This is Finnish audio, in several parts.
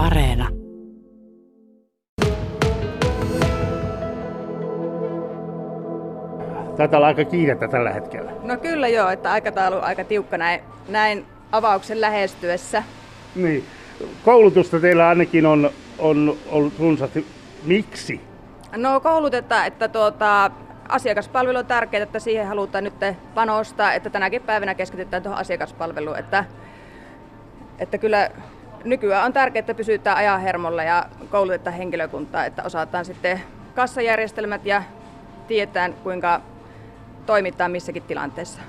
Areena. Taitaa olla aika kiirettä tällä hetkellä. No kyllä joo, että aikataulu on aika tiukka näin, näin avauksen lähestyessä. Niin. Koulutusta teillä ainakin on, on ollut runsaasti. Miksi? No koulutetaan, että tuota, asiakaspalvelu on tärkeää, että siihen halutaan nyt panostaa, että tänäkin päivänä keskitytään tuohon asiakaspalveluun, että, että kyllä nykyään on tärkeää, että pysytään ajan hermolla ja koulutetaan henkilökuntaa, että osataan sitten kassajärjestelmät ja tietää kuinka toimittaa missäkin tilanteessa.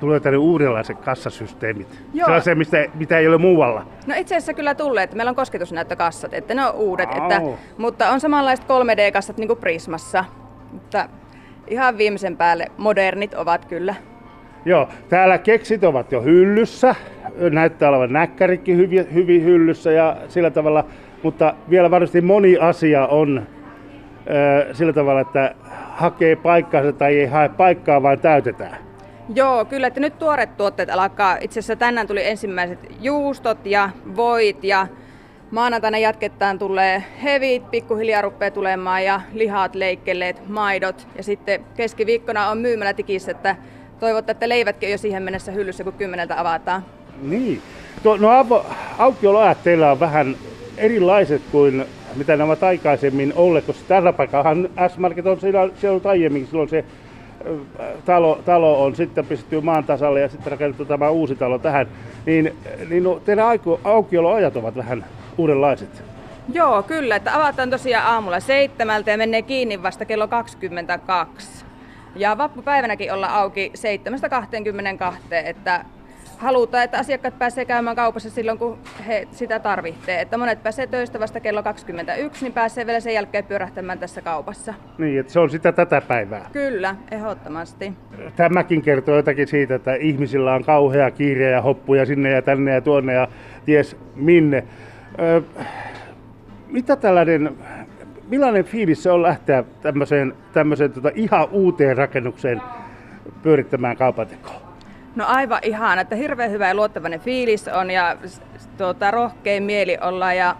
Tulee tänne uudenlaiset kassasysteemit. Joo. Sellaisia, mistä, mitä ei ole muualla. No itse asiassa kyllä tulee, että meillä on kosketusnäyttökassat, että ne on uudet, Au. että, mutta on samanlaiset 3D-kassat niin kuin Prismassa. Mutta ihan viimeisen päälle modernit ovat kyllä. Joo, täällä keksit ovat jo hyllyssä. Näyttää olevan näkkärikin hyvin, hyvin hyllyssä ja sillä tavalla. Mutta vielä varmasti moni asia on ö, sillä tavalla, että hakee paikkaansa tai ei hae paikkaa, vaan täytetään. Joo, kyllä, että nyt tuoret tuotteet alkaa. Itse asiassa tänään tuli ensimmäiset juustot ja voit ja maanantaina jatketaan tulee hevit, pikkuhiljaa rupeaa tulemaan ja lihat, leikkeleet, maidot. Ja sitten keskiviikkona on myymällä tikissä, että toivottavasti, että leivätkin jo siihen mennessä hyllyssä, kun kymmeneltä avataan. Niin. Tuo, no avo, aukioloajat teillä on vähän erilaiset kuin mitä ne ovat aikaisemmin olleet, koska tällä paikallahan S-Market on siellä, siellä ollut aiemmin, silloin se ö, talo, talo on sitten pistetty maan tasalle ja sitten rakennettu tämä uusi talo tähän, niin, niin no, teidän aiku- aukioloajat ovat vähän uudenlaiset. Joo, kyllä, että avataan tosiaan aamulla seitsemältä ja menee kiinni vasta kello 22. Ja vappupäivänäkin olla auki 7.22, että halutaan, että asiakkaat pääsee käymään kaupassa silloin, kun he sitä tarvitsee. Että monet pääsee töistä vasta kello 21, niin pääsee vielä sen jälkeen pyörähtämään tässä kaupassa. Niin, että se on sitä tätä päivää. Kyllä, ehdottomasti. Tämäkin kertoo jotakin siitä, että ihmisillä on kauhea kiire ja hoppuja sinne ja tänne ja tuonne ja ties minne. Ö, mitä tällainen, millainen fiilis se on lähteä tämmöiseen, tämmöiseen tota ihan uuteen rakennukseen pyörittämään kaupantekoa? No aivan ihana, että hirveän hyvä ja luottavainen fiilis on ja tuota, rohkein mieli olla ja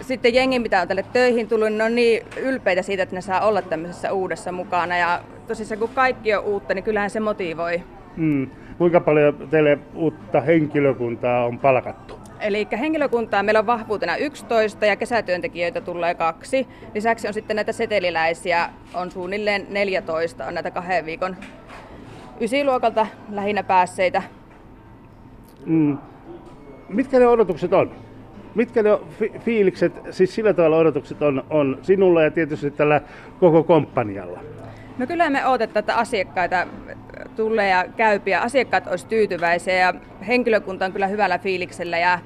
sitten jengi, mitä on tälle töihin tullut, niin ne on niin ylpeitä siitä, että ne saa olla tämmöisessä uudessa mukana ja tosissaan kun kaikki on uutta, niin kyllähän se motivoi. Mm. Kuinka paljon teille uutta henkilökuntaa on palkattu? Eli henkilökuntaa meillä on vahvuutena 11 ja kesätyöntekijöitä tulee kaksi. Lisäksi on sitten näitä seteliläisiä, on suunnilleen 14, on näitä kahden viikon ysiluokalta lähinnä päässeitä Mm. Mitkä ne odotukset on? Mitkä ne fi- fiilikset, siis sillä tavalla odotukset on, on sinulla ja tietysti tällä koko komppanialla? No kyllä me odotetaan, että asiakkaita tulee ja käypi ja asiakkaat olisi tyytyväisiä ja henkilökunta on kyllä hyvällä fiiliksellä ja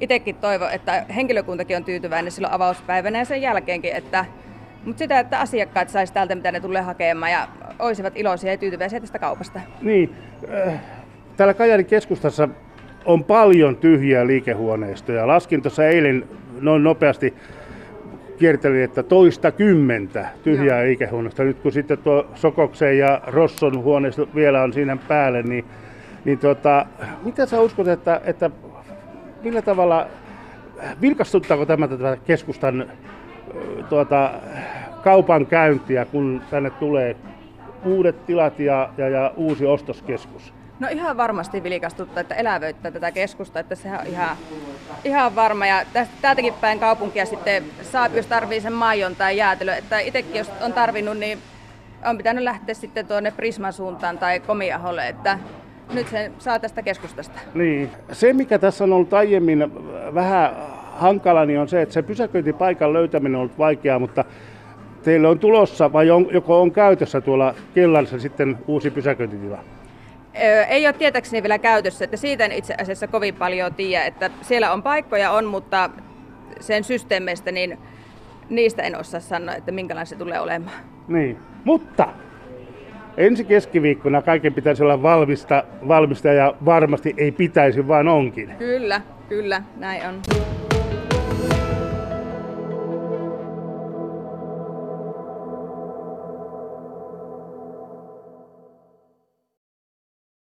itsekin toivon, että henkilökuntakin on tyytyväinen silloin avauspäivänä ja sen jälkeenkin, että mutta sitä, että asiakkaat saisi täältä, mitä ne tulee hakemaan ja olisivat iloisia ja tyytyväisiä tästä kaupasta. Niin, äh, täällä Kajaanin keskustassa on paljon tyhjiä liikehuoneistoja. Laskin tuossa eilen noin nopeasti kiertelin, että toista kymmentä tyhjää Joo. liikehuoneistoa. Nyt kun sitten tuo Sokoksen ja Rosson huoneisto vielä on siinä päälle, niin, niin tota, mitä sä uskot, että, että millä tavalla, vilkastuttaako tämä tätä keskustan ö, tuota, kaupan käyntiä, kun tänne tulee uudet tilat ja, ja, ja uusi ostoskeskus? No ihan varmasti vilikastuttaa, että elävöittää tätä keskusta, että sehän on ihan, ihan varma. Ja tästä, täältäkin päin kaupunkia sitten saa, jos tarvii sen maijon tai jäätelö. Että itsekin jos on tarvinnut, niin on pitänyt lähteä sitten tuonne Prisman suuntaan tai Komiaholle, että nyt sen saa tästä keskustasta. Niin. Se, mikä tässä on ollut aiemmin vähän hankala, niin on se, että se pysäköintipaikan löytäminen on ollut vaikeaa, mutta teille on tulossa vai on, joko on käytössä tuolla kellarissa sitten uusi pysäköintitila? Ei ole tietääkseni vielä käytössä, että siitä en itse asiassa kovin paljon tiedä, että siellä on paikkoja on, mutta sen systeemeistä, niin niistä en osaa sanoa, että minkälainen se tulee olemaan. Niin. Mutta ensi keskiviikkona kaiken pitäisi olla valmista, valmista ja varmasti ei pitäisi, vaan onkin. Kyllä, kyllä, näin on.